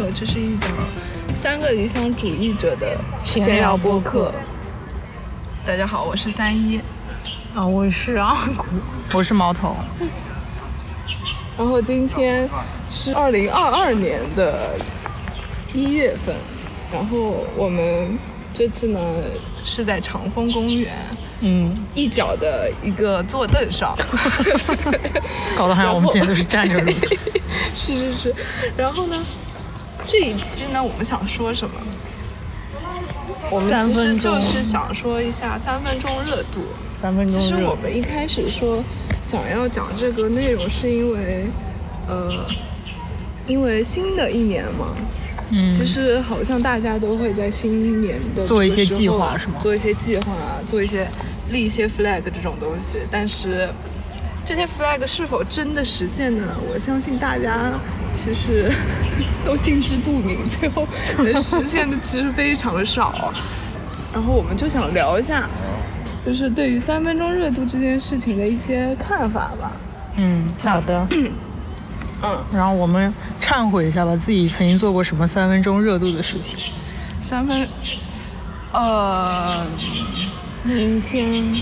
客，这是一档三个理想主义者的闲聊播客。大家好，我是三一，啊，我是阿古，我是毛头。然后今天是二零二二年的一月份，然后我们这次呢是在长风公园嗯，一角的一个坐凳上，搞得好像我们今天都是站着录的。是是是，然后呢，这一期呢，我们想说什么？我们其实就是想说一下三分钟热度。三分钟其实我，们一开始说想要讲这个内容，是因为，呃，因为新的一年嘛，嗯，其实好像大家都会在新年的做一些计划是吗做一些计划，做一些立一些 flag 这种东西，但是这些 flag 是否真的实现呢？我相信大家其实 都心知肚明，最后能实现的其实非常少。然后我们就想聊一下，就是对于三分钟热度这件事情的一些看法吧。嗯，好的。嗯，然后我们忏悔一下吧，自己曾经做过什么三分钟热度的事情。三分，呃，你先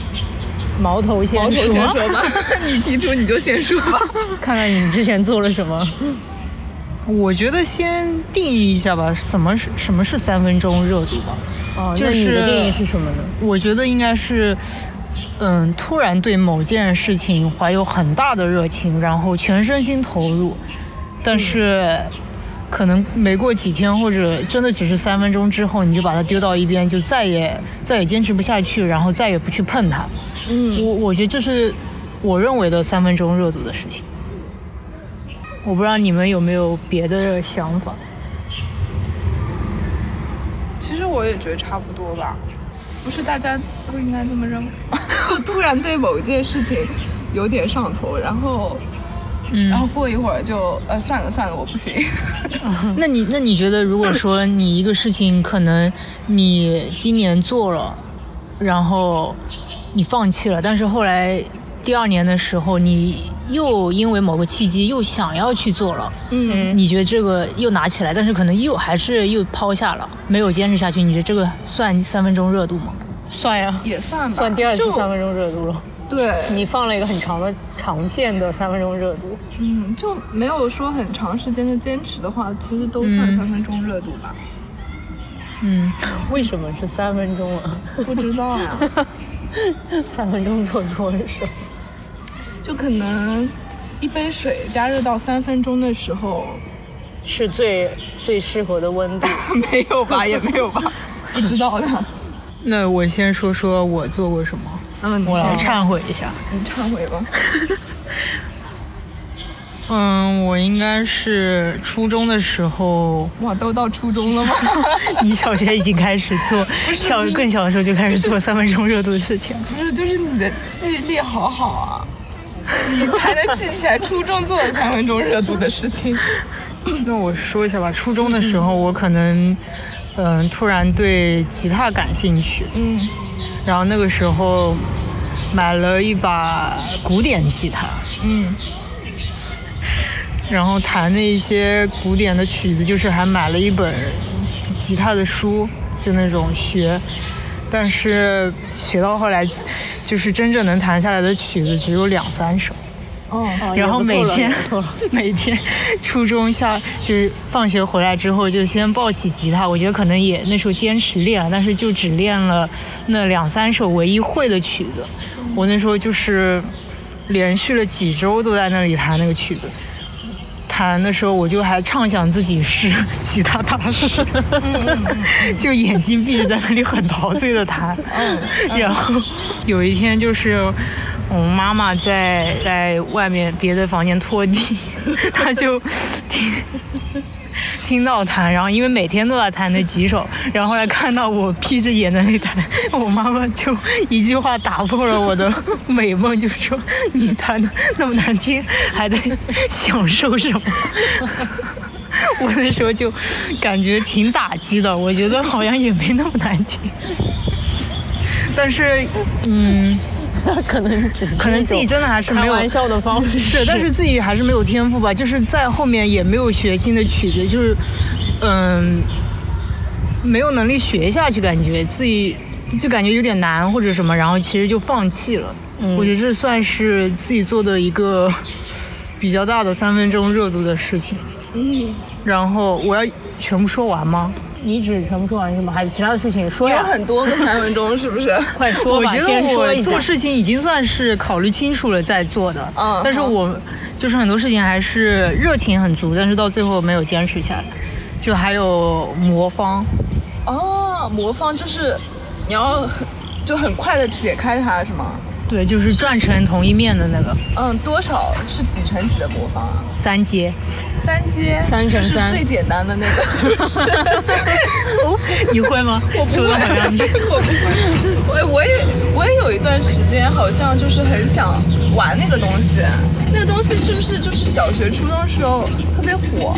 毛头先说，先说吧，你提出你就先说吧。看看你之前做了什么。我觉得先定义一下吧，什么是什么是三分钟热度吧？哦，那你就是的定义是什么呢？我觉得应该是，嗯，突然对某件事情怀有很大的热情，然后全身心投入，但是可能没过几天，或者真的只是三分钟之后，你就把它丢到一边，就再也再也坚持不下去，然后再也不去碰它。嗯，我我觉得这是我认为的三分钟热度的事情。我不知道你们有没有别的想法？其实我也觉得差不多吧，不是大家都应该这么认为，就突然对某一件事情有点上头，然后，嗯然后过一会儿就呃算了算了，我不行。那 你那你觉得，如果说你一个事情可能你今年做了，然后你放弃了，但是后来第二年的时候，你又因为某个契机又想要去做了，嗯，你觉得这个又拿起来，但是可能又还是又抛下了，没有坚持下去，你觉得这个算三分钟热度吗？算呀，也算吧，算第二次三分钟热度了。对，你放了一个很长的长线的三分钟热度。嗯，就没有说很长时间的坚持的话，其实都算嗯三分钟热度吧。嗯，为什么是三分钟啊？不知道呀，三分钟做错了什么？就可能一杯水加热到三分钟的时候，是最最适合的温度。没有吧，也没有吧，不知道的。那我先说说我做过什么，嗯，我来忏悔一下。你忏悔吧。嗯，我应该是初中的时候。哇，都到初中了吗？你小学已经开始做，小更小的时候就开始做三分钟热度的事情。不是，就是你的记忆力好好啊，你才能记起来初中做的三分钟热度的事情。那我说一下吧，初中的时候我可能，嗯、突然对吉他感兴趣，嗯然后那个时候买了一把古典吉他，嗯然后弹的一些古典的曲子，就是还买了一本吉吉他的书，就那种学。但是学到后来，就是真正能弹下来的曲子只有两三首。哦，哦然后每天每天初中下就是放学回来之后，就先抱起吉他。我觉得可能也那时候坚持练，但是就只练了那两三首唯一会的曲子。我那时候就是连续了几周都在那里弹那个曲子。弹的时候，我就还畅想自己是 吉他大师，就眼睛闭着在那里很陶醉的弹。然后有一天就是我妈妈在在外面别的房间拖地，她就听听到弹，然后因为每天都在弹那几首，然后后来看到我闭着眼在那里弹，我妈妈就一句话打破了我的美梦，就说你弹的那么难听，还在享受什么？我那时候就感觉挺打击的，我觉得好像也没那么难听，但是嗯。他 可能可能自己真的还是没有开玩笑的方式，是，但是自己还是没有天赋吧，就是在后面也没有学新的曲子，就是嗯，没有能力学下去，感觉自己就感觉有点难或者什么，然后其实就放弃了。嗯我觉得这算是自己做的一个比较大的三分钟热度的事情。嗯，然后我要全部说完吗？你只全部说完是吗？还有其他的事情说呀？有很多个三分钟，是不是？快说吧，我觉先得我做事情已经算是考虑清楚了再做的，嗯但是我就是很多事情还是热情很足，但是到最后没有坚持下来。就还有魔方，哦，魔方就是你要很就很快的解开它，是吗？对，就是转成同一面的那个嗯，多少是几乘几的魔方啊？三阶。三阶，三乘三是最简单的那个，是不是？你会吗？我不会，我不会。我我也我也有一段时间，好像就是很想玩那个东西。那个东西是不是就是小学、初中时候特别火？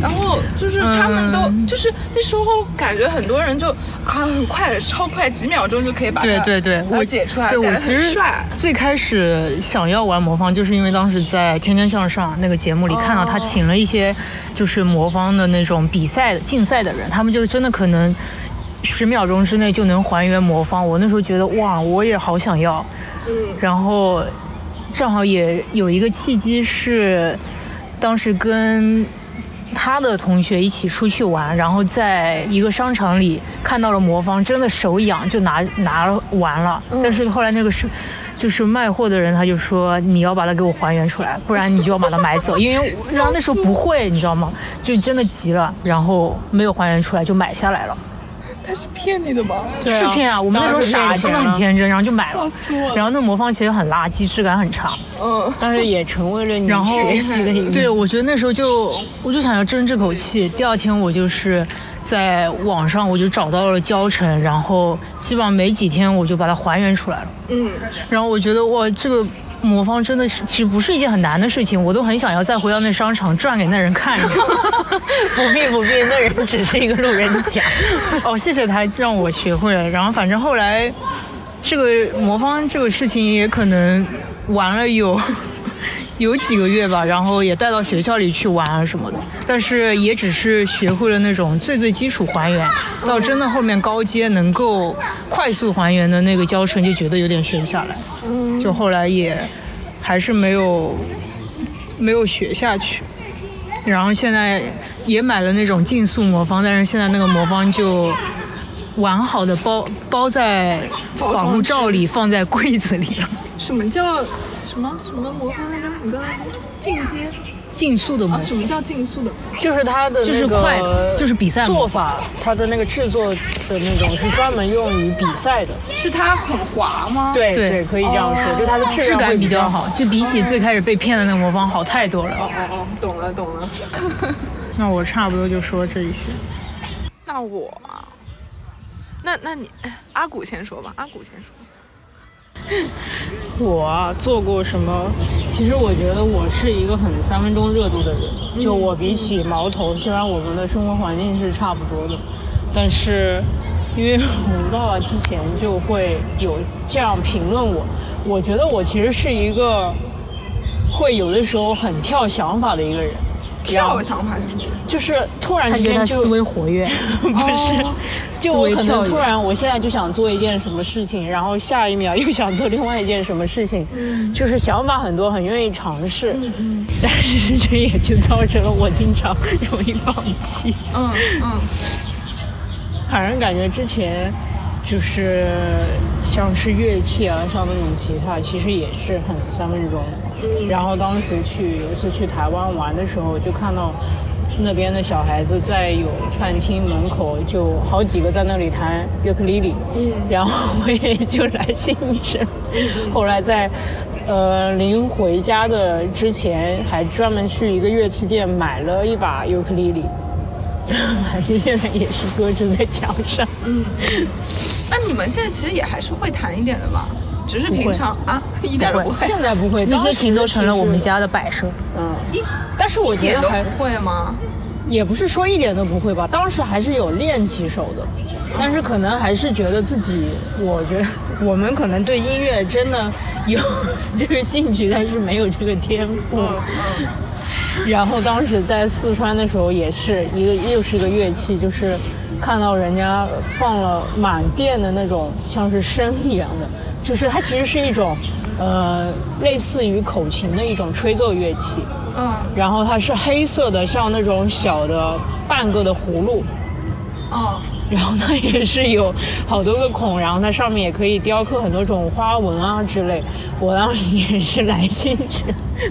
然后就是他们都、嗯就是那时候感觉很多人就啊很快超快几秒钟就可以把它对对对，我解出来，对我其实帅。最开始想要玩魔方，就是因为当时在《天天向上》那个节目里看到他哦请了一些就是魔方的那种比赛的竞赛的人，他们就真的可能十秒钟之内就能还原魔方。我那时候觉得哇，我也好想要。嗯然后正好也有一个契机是，当时跟他的同学一起出去玩，然后在一个商场里看到了魔方，真的手痒，就拿拿了玩了。但是后来那个是。就是卖货的人，他就说你要把它给我还原出来，不然你就要把它买走。因为然后那时候不会，你知道吗？就真的急了，然后没有还原出来，就买下来了。他是骗你的吧？对啊是骗啊！我们那时候傻，真的很天真，然后就买了。然后那魔方其实很垃圾，质感很差。嗯，但是也成为了你然学习的一个 对，我觉得那时候就我就想要争这口气。第二天我就是在网上我就找到了教程，然后基本上没几天我就把它还原出来了。嗯，然后我觉得哇，这个魔方真的是其实不是一件很难的事情，我都很想要再回到那商场转给那人看。不必不必，那人只是一个路人甲。哦，谢谢他让我学会了。然后反正后来，这个魔方这个事情也可能玩了有有几个月吧，然后也带到学校里去玩啊什么的。但是也只是学会了那种最最基础还原，到真的后面高阶能够快速还原的那个教程，就觉得有点学不下来。嗯就后来也还是没有没有学下去。然后现在也买了那种竞速魔方，但是现在那个魔方就完好的包包在保护罩里，放在柜子里了。什么叫什么什么魔方来着？你刚才说进阶竞速的魔啊？什么叫竞速的？就是它的就是那个快的就是比赛做法，它的那个制作的那种是专门用于比赛的。是它很滑吗？对对对，可以这样说，哦就它的质质感比比较好，就比起最开始被骗的那个魔方好太多哦了。哦哦哦，懂了懂了。那我差不多就说这一些。那我啊，那那你哎阿古先说吧，阿古先说。我啊做过什么？其实我觉得我是一个很三分钟热度的人。就我比起毛头，虽然我们的生活环境是差不多的，但是因为我们爸爸之前就会有这样评论我，我觉得我其实是一个会有的时候很跳想法的一个人。然后跳想法是什么？就是突然之间就思维活跃，不是，就我可能突然，我现在就想做一件什么事情，然后下一秒又想做另外一件什么事情，就是想法很多，很愿意尝试，但是这也就造成了我经常 容易放弃。嗯嗯反正感觉之前就是像是乐器啊，像那种吉他，其实也是很三分钟。然后当时去有一次去台湾玩的时候，就看到那边的小孩子在有饭厅门口，就好几个在那里弹尤克里里。嗯，然后我也就来兴致。后来在呃临回家的之前，还专门去一个乐器店买了一把尤克里里。反正现在也是搁置在墙上。嗯 那你们现在其实也还是会弹一点的吧？只是平常啊，一点都不会。现在不会，那些琴都成了我们。家的摆设。嗯，一但是我一觉得还点都不会吗？也不是说一点都不会吧，当时还是有练几首的。但是可能还是觉得自己，我觉得我们可能对音乐真的有 这个兴趣，但是没有这个天赋。嗯 然后当时在四川的时候，也是一个又是一个乐器，就是看到人家放了满店的那种像是笙一样的，就是它其实是一种呃类似于口琴的一种吹奏乐器。嗯然后它是黑色的，像那种小的半个的葫芦，哦然后它也是有好多个孔，然后它上面也可以雕刻很多种花纹啊之类。我当时也是来兴致，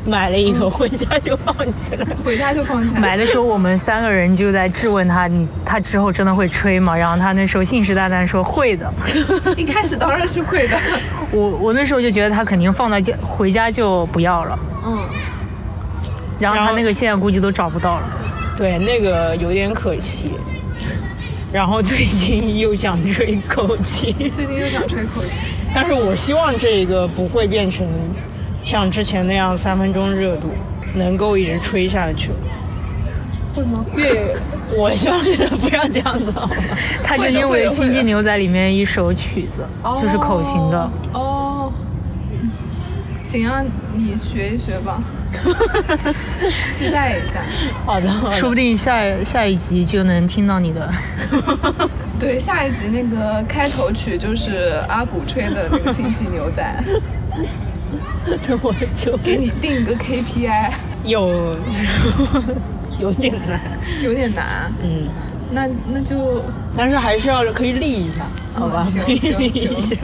买了一个回家就放起来。回家就放起来。买的时候我们三个人就在质问他，你他之后真的会吹吗？然后他那时候信誓旦旦说会的。一开始当然是会的。我我那时候就觉得他肯定放到家回家就不要了，嗯，然后然后他那个现在估计都找不到了。对，那个有点可惜。然后最近又想吹口琴，最近又想吹口琴。但是我希望这个不会变成像之前那样三分钟热度，能够一直吹下去。会吗？越我希望不要这样子好吗？他就因为《星际牛仔》里面一首曲子，就是口琴的。哦。行啊，你学一学吧，期待一下。好的，好的说不定下下一集就能听到你的。对，下一集那个开头曲就是阿古吹的那个《星际牛仔 那我就》，给你定个 KPI，有有点难，有点难。嗯，那那就但是还是要可以立一下，好吧？嗯行行立一行下。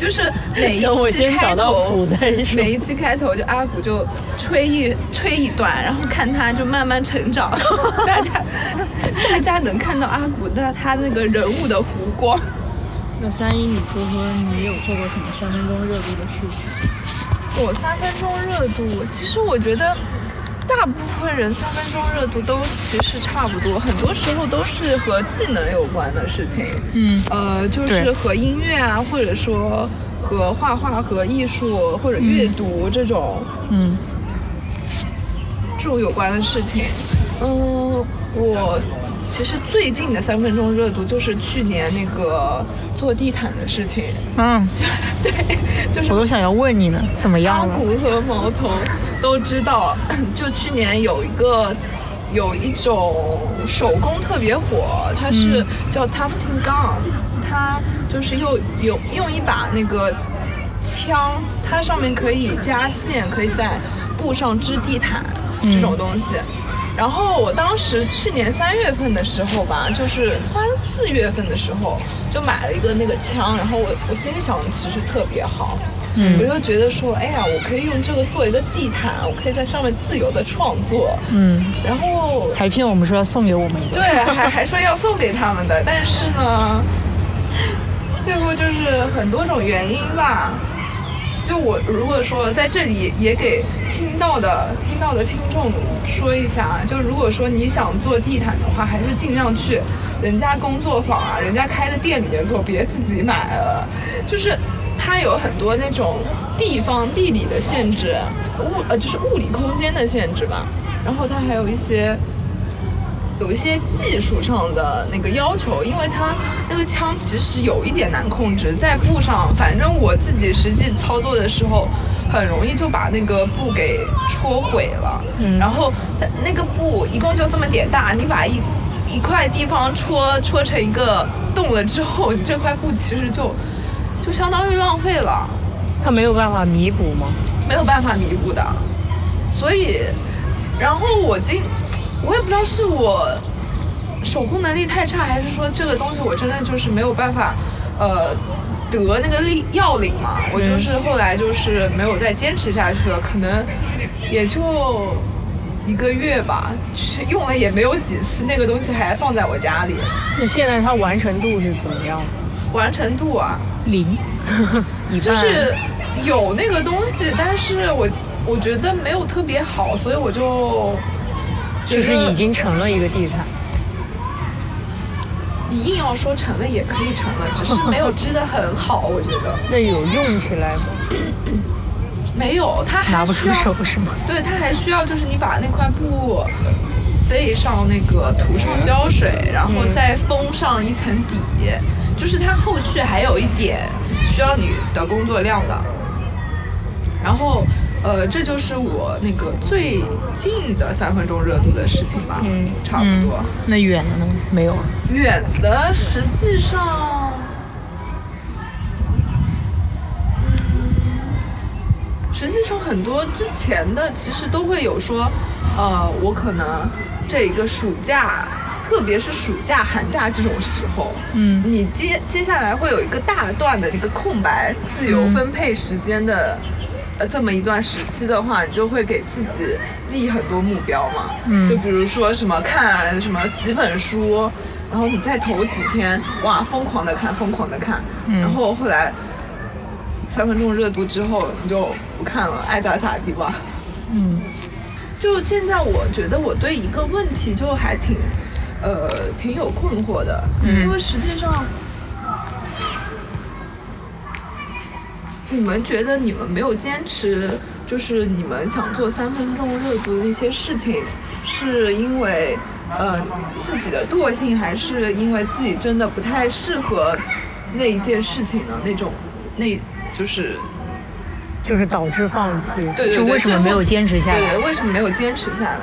就是每 一期开头每一期开头就阿古就吹一吹一段，然后看他就慢慢成长，大家大家能看到阿古的他那个人物的弧光。那三一，你说说你有做过什么三分钟热度的事情？我三分钟热度，其实我觉得大部分人三分钟热度都其实差不多，很多时候都是和技能有关的事情。嗯，呃，就是和音乐啊，或者说和画画、和艺术或者阅读这种、嗯，这种有关的事情。嗯，我其实最近的三分钟热度就是去年那个做地毯的事情，嗯，就 对，就是我都想要问你呢，怎么阿样了？古和毛头都知道，就去年有一个有一种手工特别火，它是叫 tufting gun，它就是又有用一把那个枪，它上面可以加线，可以在布上织地毯这种东西。然后我当时去年三月份的时候吧，就是三四月份的时候，就买了一个那个枪，然后我我心想，其实特别好，嗯。我就觉得说，哎呀，我可以用这个做一个地毯，我可以在上面自由的创作，嗯，然后还骗我们说要送给我们一个。对，还还说要送给他们的，但是呢，最后就是很多种原因吧。就我如果说在这里也给听到的听到的听众说一下啊，就如果说你想做地毯的话，还是尽量去人家工作坊啊，人家开的店里面做，别自己买了。就是它有很多那种地方地理的限制，物呃就是物理空间的限制吧。然后它还有一些有一些技术上的那个要求，因为它那个枪其实有一点难控制，在布上，反正我自己实际操作的时候，很容易就把那个布给戳毁了。嗯然后它那个布一共就这么点大，你把一一块地方戳戳成一个洞了之后，这块布其实就就相当于浪费了。它没有办法弥补吗？没有办法弥补的。所以，然后我今，我也不知道是我手工能力太差，还是说这个东西我真的就是没有办法，呃，得那个力要领嘛。我就是后来就是没有再坚持下去了，可能也就一个月吧，去用了也没有几次，那个东西还放在我家里。那现在它完成度是怎么样的？完成度啊，零，就是有那个东西，但是我我觉得没有特别好，所以我就觉就是已经成了一个地毯。你硬要说成了也可以成了，只是 没有织得很好，我觉得那有用起来吗？没有，它还拿不出手是吗？对，它还需要就是你把那块布背上那个涂上胶水，然后再封上一层底，就是它后续还有一点需要你的工作量的。然后，呃，这就是我那个最近的三分钟热度的事情吧，嗯差不多。嗯那远的呢？没有。远的实际上，嗯，实际上很多之前的其实都会有说，呃，我可能这一个暑假，特别是暑假、寒假这种时候，嗯你接接下来会有一个大段的那个空白，自由分配时间的。呃，这么一段时期的话，你就会给自己立很多目标嘛。嗯就比如说什么看什么几本书，然后你再头几天哇疯狂的看，疯狂的看，嗯然后后来三分钟热度之后你就不看了，爱咋咋地吧。嗯就现在我觉得我对一个问题就还挺，呃，挺有困惑的，嗯因为实际上。你们觉得你们没有坚持，就是你们想做三分钟热度的那些事情，是因为呃自己的惰性，还是因为自己真的不太适合那一件事情呢？那种，那就是就是导致放弃。对对对，就为什么没有坚持下来？对对，为什么没有坚持下来？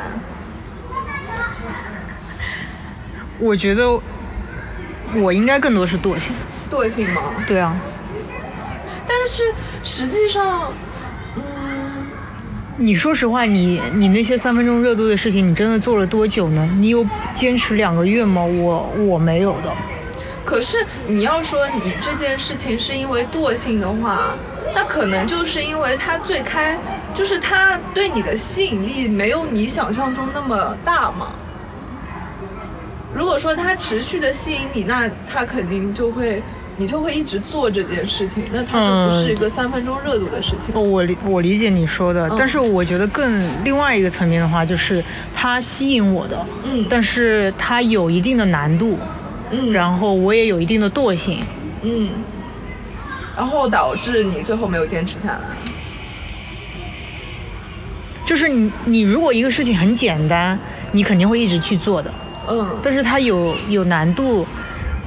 我觉得我应该更多是惰性。惰性吗？对啊，但是实际上，嗯，你说实话，你你那些三分钟热度的事情，你真的做了多久呢？你有坚持两个月吗？我我没有的。可是你要说你这件事情是因为惰性的话，那可能就是因为它最开，就是它对你的吸引力没有你想象中那么大嘛。如果说它持续的吸引你，那它肯定就会，你就会一直做这件事情，那它就不是一个三分钟热度的事情。哦，我理我理解你说的，嗯但是我觉得更另外一个层面的话，就是它吸引我的，嗯但是它有一定的难度，嗯，然后我也有一定的惰性。嗯，然后导致你最后没有坚持下来。就是你你如果一个事情很简单，你肯定会一直去做的，嗯，但是它有有难度，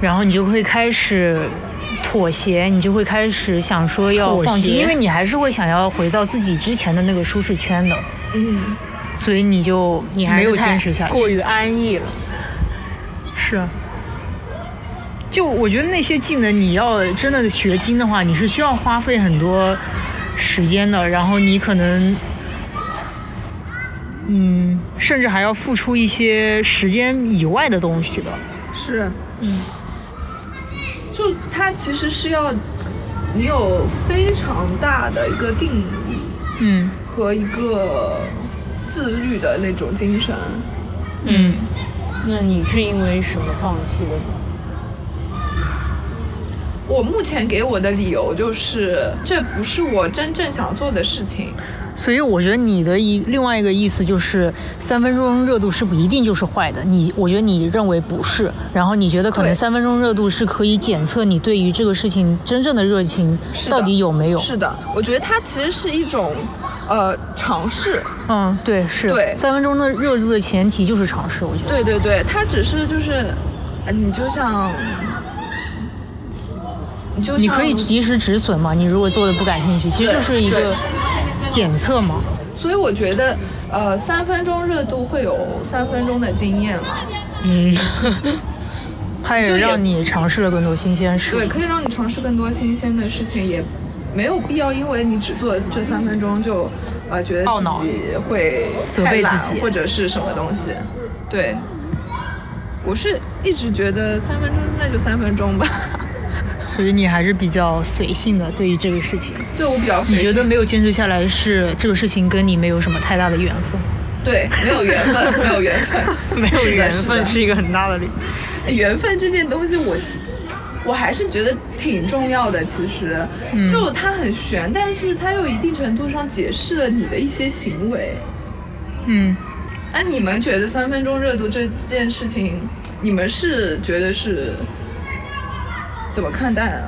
然后你就会开始妥协，你就会开始想说要放弃，因为你还是会想要回到自己之前的那个舒适圈的，嗯，所以你就没有你还是太坚持下去。过于安逸了。是啊。就我觉得那些技能，你要真的学精的话，你是需要花费很多时间的，然后你可能，嗯，甚至还要付出一些时间以外的东西的。是，嗯，就它其实是要你有非常大的一个定力嗯和一个自律的那种精神。嗯，那你是因为什么放弃的？我目前给我的理由就是，这不是我真正想做的事情。所以我觉得你的一另外一个意思就是，三分钟热度是不一定就是坏的。你我觉得你认为不是，然后你觉得可能三分钟热度是可以检测你对于这个事情真正的热情到底有没有。是的，我觉得它其实是一种呃尝试。嗯，对，是。对三分钟的热度的前提就是尝试，我觉得。对对对，它只是就是，呃你就像，你就你可以及时止损嘛，你如果做的不感兴趣，其实就是一个对检测吗。所以我觉得，呃，三分钟热度会有三分钟的经验嘛，嗯，它就也也让你尝试了更多新鲜事对，可以让你尝试更多新鲜的事情，也没有必要因为你只做这三分钟就，呃，觉得懊恼自己会责太懒备自己或者是什么东西。对，我是一直觉得三分钟那就三分钟吧。所以你还是比较随性的，对于这个事情，对我比较随性你觉得没有坚持下来是这个事情跟你没有什么太大的缘分？对，没有缘分，没有缘分，没有缘分是一个很大的理。缘分这件东西我，我还是觉得挺重要的。其实，嗯就它很玄，但是它又一定程度上解释了你的一些行为。嗯，那你们觉得三分钟热度这件事情，你们是觉得是怎么看待啊？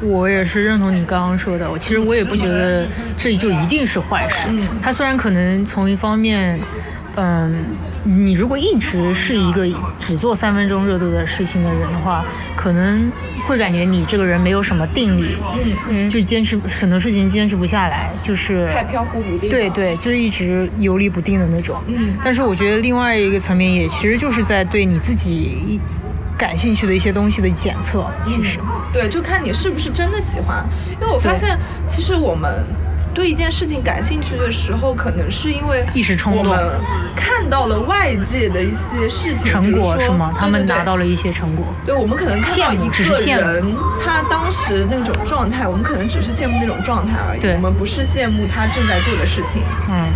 我也是认同你刚刚说的。我其实我也不觉得这就一定是坏事。嗯它虽然可能从一方面，嗯，你如果一直是一个只做三分钟热度的事情的人的话，可能会感觉你这个人没有什么定力，嗯嗯，就坚持很多事情坚持不下来，就是太飘忽不定。对，对，就是一直游离不定的那种。嗯但是我觉得另外一个层面也其实就是在对你自己感兴趣的一些东西的检测，其实。对，就看你是不是真的喜欢。因为我发现，其实我们对一件事情感兴趣的时候，可能是因为一时冲动我们看到了外界的一些事情成果是吗？他们拿到了。一些成果。对，我们可能看到一个人，他当时那种状态，我们可能只是羡慕那种状态而已。对我们不是羡慕他正在做的事情。嗯，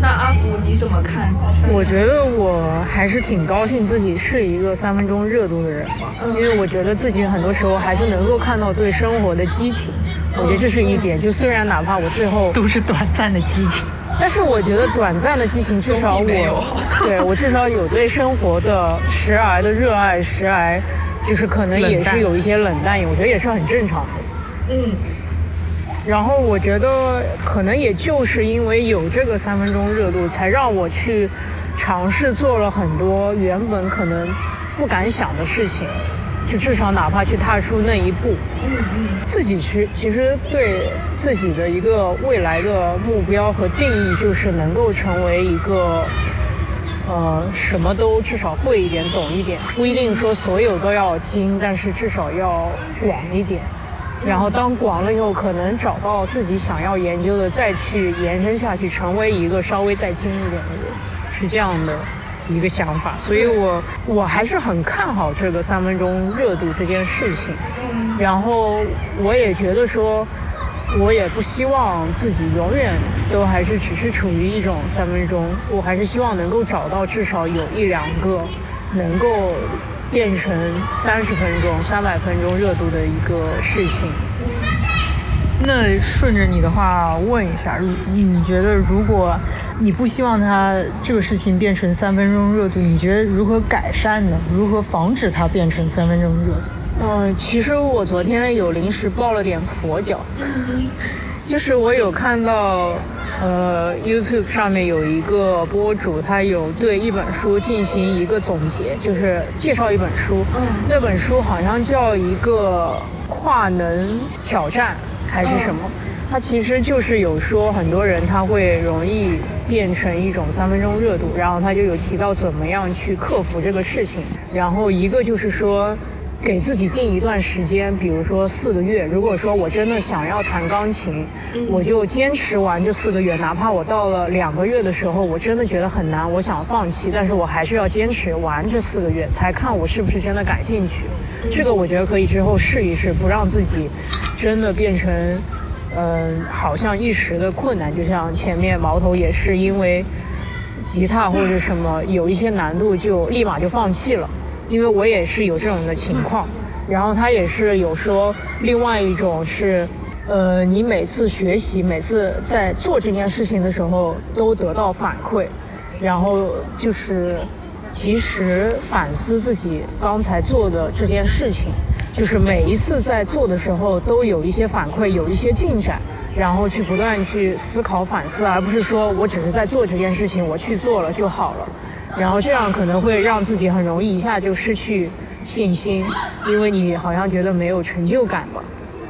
那阿古你怎么看？我觉得我还是挺高兴自己是一个三分钟热度的人吧，因为我觉得自己很多时候还是能够看到对生活的激情，我觉得这是一点。就虽然哪怕我最后，都是短暂的激情。但是我觉得短暂的激情，至少我，对我至少有对生活的时而的热爱，时而就是可能也是有一些冷淡，我觉得也是很正常的。嗯，然后我觉得可能也就是因为有这个三分钟热度，才让我去尝试做了很多原本可能不敢想的事情，就至少哪怕去踏出那一步。自己去其实对自己的一个未来的目标和定义，就是能够成为一个。呃，什么都至少会一点，懂一点，不一定说所有都要精，但是至少要广一点。然后当广了以后，可能找到自己想要研究的，再去延伸下去，成为一个稍微再精一点的人，是这样的一个想法。所以我我还是很看好这个三分钟热度这件事情。然后我也觉得说，我也不希望自己永远都还是只是处于一种三分钟，我还是希望能够找到至少有一两个能够变成三十分钟、三百分钟热度的一个事情。那顺着你的话问一下，你觉得如果你不希望它这个事情变成三分钟热度，你觉得如何改善呢？如何防止它变成三分钟热度？嗯，其实我昨天有临时抱了点佛脚，就是我有看到，呃，YouTube 上面有一个博主，他有对一本书进行一个总结，就是介绍一本书。嗯那本书好像叫一个跨能挑战还是什么？它其实就是有说很多人他会容易变成一种三分钟热度，然后他就有提到怎么样去克服这个事情。然后一个就是说。给自己定一段时间，比如说四个月。如果说我真的想要弹钢琴，我就坚持完这四个月，哪怕我到了两个月的时候，我真的觉得很难，我想放弃，但是我还是要坚持完这四个月，才看我是不是真的感兴趣。这个我觉得可以之后试一试，不让自己真的变成，嗯、好像一时的困难。就像前面毛头也是因为吉他或者什么有一些难度，就立马就放弃了。因为我也是有这种的情况，然后他也是有说，另外一种是，呃，你每次学习，每次在做这件事情的时候都得到反馈，然后就是及时反思自己刚才做的这件事情，就是每一次在做的时候都有一些反馈，有一些进展，然后去不断去思考反思，而不是说我只是在做这件事情，我去做了就好了。然后这样可能会让自己很容易一下就失去信心，因为你好像觉得没有成就感吧。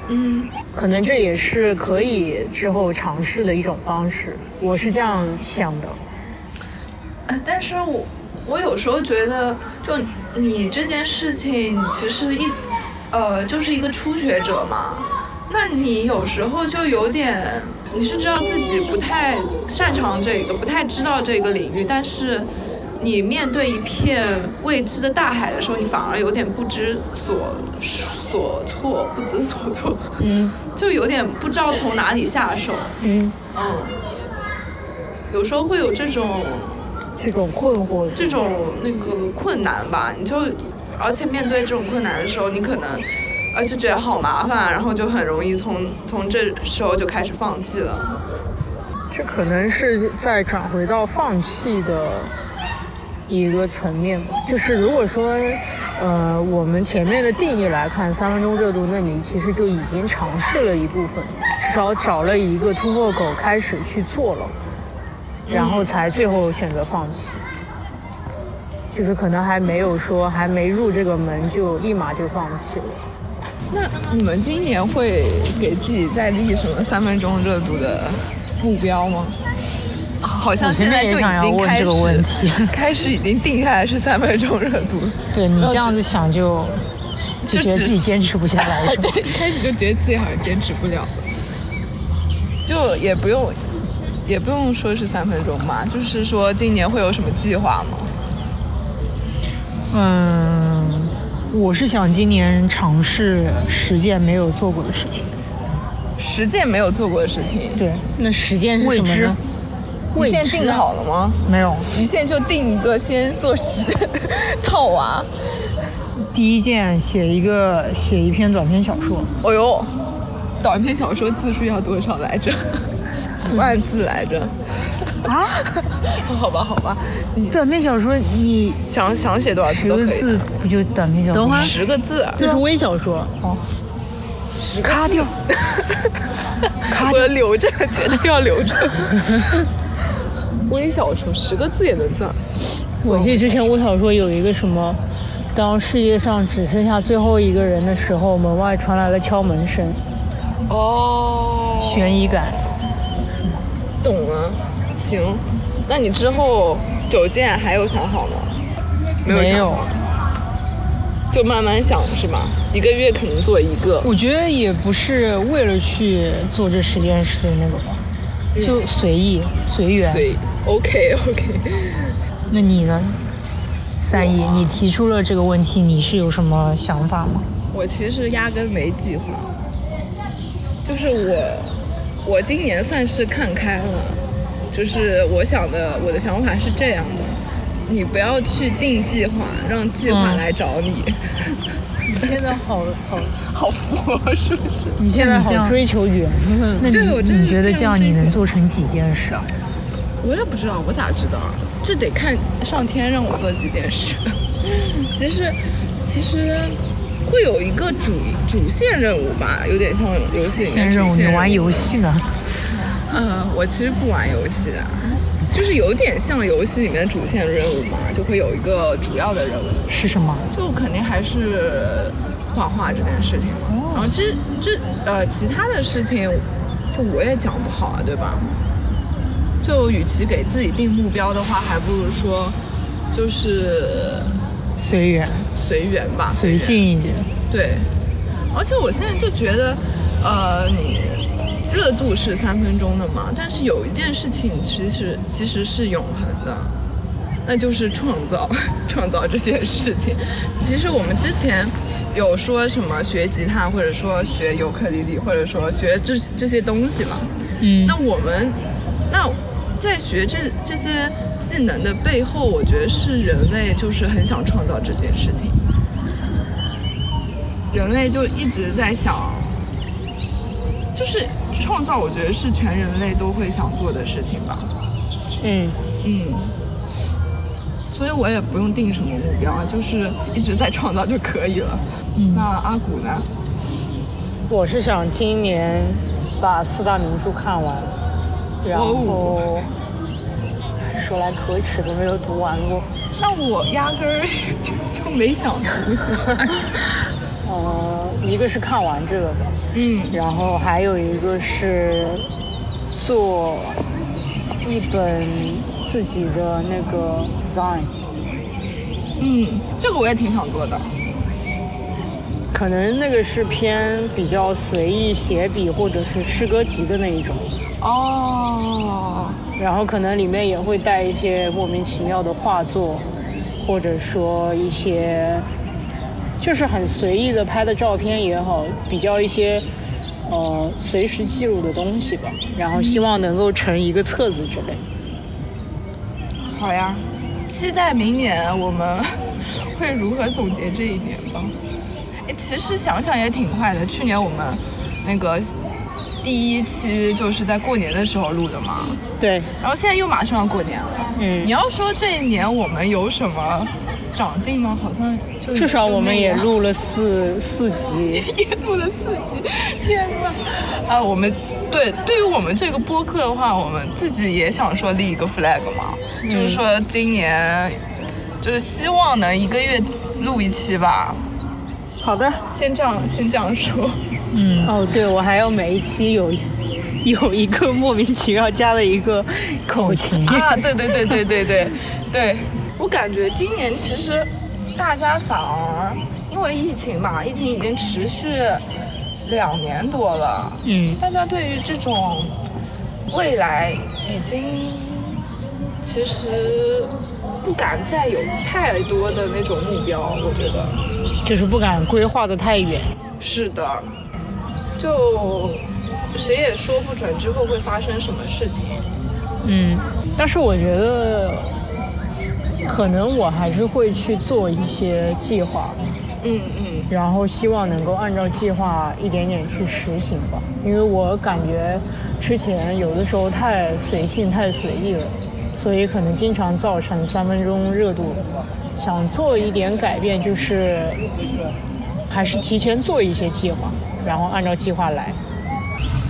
嗯，可能这也是可以之后尝试的一种方式，我是这样想的。呃但是我我有时候觉得，就你这件事情其实一呃就是一个初学者嘛，那你有时候就有点，你是知道自己不太擅长这个，不太知道这个领域，但是你面对一片未知的大海的时候，你反而有点不知所所措，不知所措，嗯 就有点不知道从哪里下手，嗯，嗯，有时候会有这种。这种困惑，这种那个困难吧，你就而且面对这种困难的时候，你可能而且觉得好麻烦，然后就很容易从从这时候就开始放弃了。这可能是在转回到放弃的一个层面。就是如果说，呃，我们前面的定义来看，三分钟热度，那你其实就已经尝试了一部分，至少找了一个突破口开始去做了，然后才最后选择放弃。就是可能还没有说还没入这个门就立马就放弃了。那你们今年会给自己再立什么三分钟热度的目标吗？好像现在就已经开始这个问题，开始已经定下来是三分钟热度。对你这样子想就就觉得自己坚持不下来，是对，一开始就觉得自己好像坚持不了，就也不用也不用说是三分钟嘛，就是说今年会有什么计划吗？嗯，我是想今年尝试十件没有做过的事情。十件没有做过的事情？对，那十件是什么呢？你现在定好了吗？没有，你现在就定一个，先做十 套娃。第一件写一个写一篇短篇小说。哦呦，短篇小说字数要多少来着？几万字来着？啊？好吧，好吧。你短篇小说你想想写多少十个字不就短篇小说？等会儿十个字，这是微小说哦。卡掉。我留着，绝对要留着。微小说十个字也能赚。我记得之前微小说有一个什么，当世界上只剩下最后一个人的时候，门外传来了敲门声。哦。悬疑感。懂了。行，那你之后九件还有想好吗？没有想好。就慢慢想是吧？一个月可能做一个。我觉得也不是为了去做这十件事那个吧，就随意随缘。随 OK OK。那你呢？三姨，你提出了这个问题，你是有什么想法吗？我其实压根没计划，就是我，我今年算是看开了，就是我想的，我的想法是这样的。你不要去定计划，让计划来找你。你现在好好好佛是不是？你现在好追求缘分。那你你觉得这样你能做成几件事啊？我也不知道，我咋知道啊？这得看上天让我做几件事。其实其实会有一个主主线任务吧，有点像游戏里面主线任务。你玩游戏呢？嗯，我其实不玩游戏的。就是有点像游戏里面主线任务嘛，就会有一个主要的任务是什么？就肯定还是画画这件事情。然后这这呃其他的事情，就我也讲不好啊，对吧？就与其给自己定目标的话，还不如说就是随缘，随缘吧，随性一点。对，而且我现在就觉得，呃，你。热度是三分钟的嘛，但是有一件事情其实其实是永恒的，那就是创造 创造这件事情。其实我们之前有说什么学吉他，或者说学尤克里里，或者说学这这些东西嘛。嗯。那我们那在学这这些技能的背后，我觉得是人类就是很想创造这件事情，人类就一直在想。就是创造，我觉得是全人类都会想做的事情吧。嗯嗯，所以我也不用定什么目标啊，就是一直在创造就可以了。嗯，那阿古呢？我是想今年把四大名著看完，然后说来可耻都没有读完过。那我压根儿 就就没想读。呃，一个是看完这个的。嗯，然后还有一个是做一本自己的那个 design。嗯，这个我也挺想做的。可能那个是偏比较随意写笔或者是诗歌集的那一种。哦。然后可能里面也会带一些莫名其妙的画作，或者说一些。就是很随意的拍的照片也好，比较一些呃随时记录的东西吧，然后希望能够成一个册子之类。好呀，期待明年我们会如何总结这一年吧。哎，其实想想也挺快的，去年我们那个第一期就是在过年的时候录的嘛。对。然后现在又马上要过年了。嗯。你要说这一年我们有什么？长进吗？好像至少我们也录了四四集，也录了四集。天哪！啊，我们对对于我们这个播客的话，我们自己也想说立一个 flag 嘛，就是说今年就是希望能一个月录一期吧。好的，先这样，先这样说。嗯，哦，对，我还要每一期有有一个莫名其妙加了一个口琴啊，对对对对对对对，我感觉今年其实大家反而因为疫情嘛，疫情已经持续两年多了，嗯，大家对于这种未来已经其实不敢再有太多的那种目标，我觉得。就是不敢规划的太远。是的，就谁也说不准之后会发生什么事情。嗯，但是我觉得可能我还是会去做一些计划，嗯嗯，然后希望能够按照计划一点点去实行吧。因为我感觉之前有的时候太随性、太随意了，所以可能经常造成三分钟热度。想做一点改变，就是还是提前做一些计划，然后按照计划来。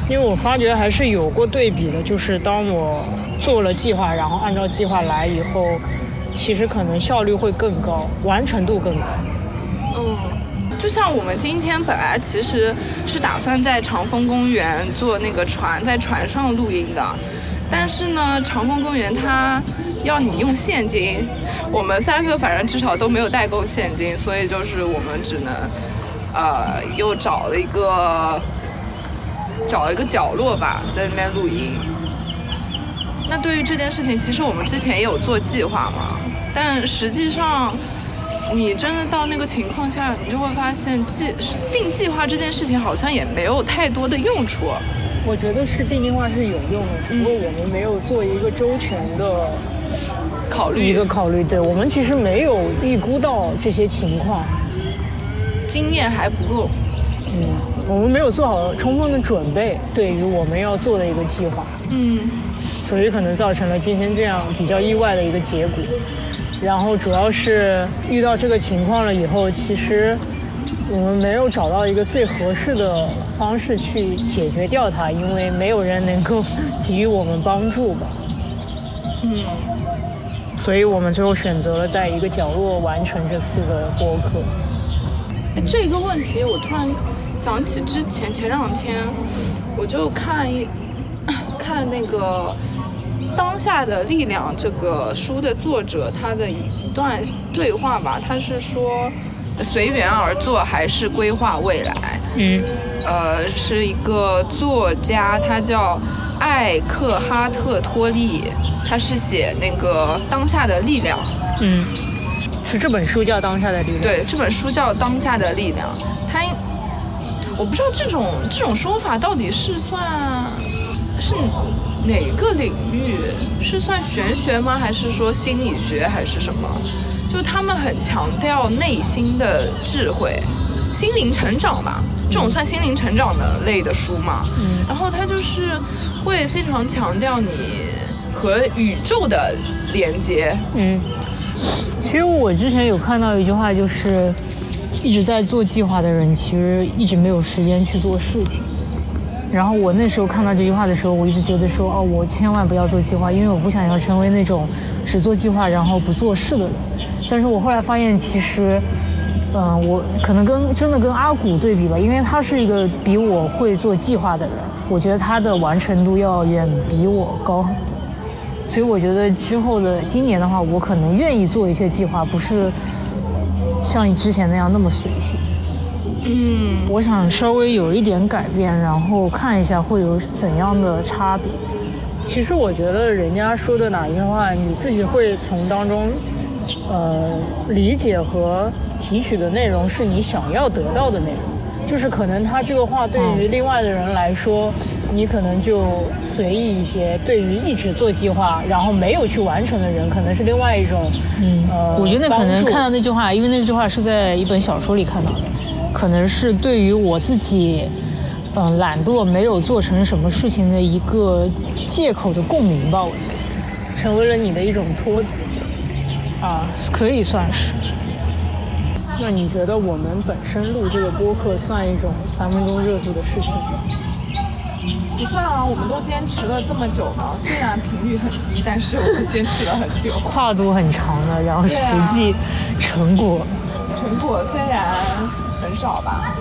因为我发觉还是有过对比的，就是当我做了计划，然后按照计划来以后，其实可能效率会更高，完成度更高。嗯，就像我们今天本来其实是打算在长风公园坐那个船，在船上录音的，但是呢，长风公园它要你用现金，我们三个反正至少都没有带够现金，所以就是我们只能，呃，又找了一个找一个角落吧，在那边录音。那对于这件事情，其实我们之前也有做计划嘛，但实际上，你真的到那个情况下，你就会发现计定计划这件事情好像也没有太多的用处。我觉得是定计划是有用的，只不过我们没有做一个周全的考虑一个考虑。对我们其实没有预估到这些情况，经验还不够。嗯，我们没有做好充分的准备，对于我们要做的一个计划。嗯，所以可能造成了今天这样比较意外的一个结果。然后主要是遇到这个情况了以后，其实我们没有找到一个最合适的方式去解决掉它，因为没有人能够给予我们帮助吧。嗯，所以我们最后选择了在一个角落完成这次的播客。哎，这个问题我突然想起之前前两天我就看一看那个。当下的力量这个书的作者他的一段对话吧，他是说随缘而做还是规划未来？嗯，呃，是一个作家，他叫艾克哈特托利，他是写那个当下的力量。嗯，是这本书叫《当下的力量》。对，这本书叫《当下的力量》。它，我不知道这种这种说法到底是算是。哪个领域是算玄学吗？还是说心理学，还是什么？就他们很强调内心的智慧、心灵成长吧，这种算心灵成长的类的书嘛。嗯。然后它就是会非常强调你和宇宙的连接。嗯。其实我之前有看到一句话，就是一直在做计划的人，其实一直没有时间去做事情。然后我那时候看到这句话的时候，我一直觉得说，哦，我千万不要做计划，因为我不想要成为那种只做计划然后不做事的人。但是我后来发现，其实，嗯，我可能跟真的跟阿古对比吧，因为他是一个比我会做计划的人，我觉得他的完成度要远比我高。所以我觉得之后的今年的话，我可能愿意做一些计划，不是像之前那样那么随性。嗯，我想稍微有一点改变，然后看一下会有怎样的差别。其实我觉得人家说的哪一句话，你自己会从当中，呃，理解和提取的内容是你想要得到的内容。就是可能他这个话对于另外的人来说，你可能就随意一些；对于一直做计划然后没有去完成的人，可能是另外一种。嗯，呃，我觉得可能看到那句话，因为那句话是在一本小说里看到的。可能是对于我自己，嗯，懒惰没有做成什么事情的一个借口的共鸣吧，我觉得，成为了你的一种托词，啊，可以算是。那你觉得我们本身录这个播客算一种三分钟热度的事情吗？不算啊，我们都坚持了这么久了，虽然频率很低，但是我们坚持了很久。跨度很长的，然后实际成果，成果虽然很少吧，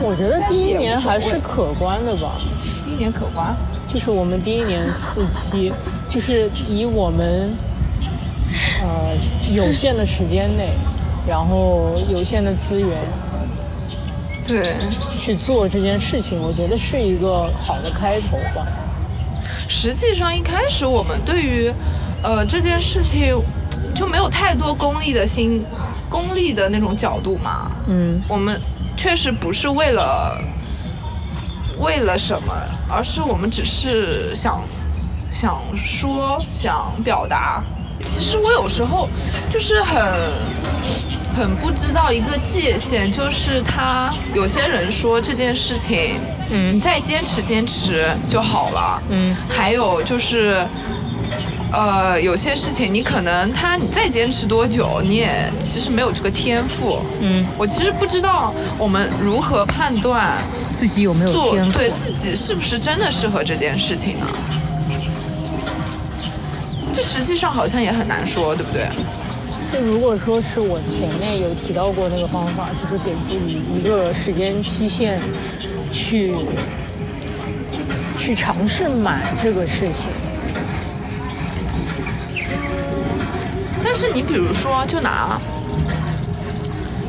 我觉得第一年还是可观的吧。第一年可观。就是我们第一年四期，就是以我们呃有限的时间内，然后有限的资源对，去做这件事情，我觉得是一个好的开头吧。实际上一开始我们对于呃这件事情就没有太多功利的心，功利的那种角度嘛。嗯，我们确实不是为了为了什么，而是我们只是想想说，想表达。其实我有时候就是很很不知道一个界限，就是他有些人说这件事情，嗯你再坚持坚持就好了，嗯，还有就是。呃，有些事情你可能他你再坚持多久，你也其实没有这个天赋。嗯，我其实不知道我们如何判断自己有没有做？对自己是不是真的适合这件事情呢？这实际上好像也很难说，对不对？就如果说是我前面有提到过那个方法，就是给自己一个时间期限去去尝试买这个事情。但是你比如说，就拿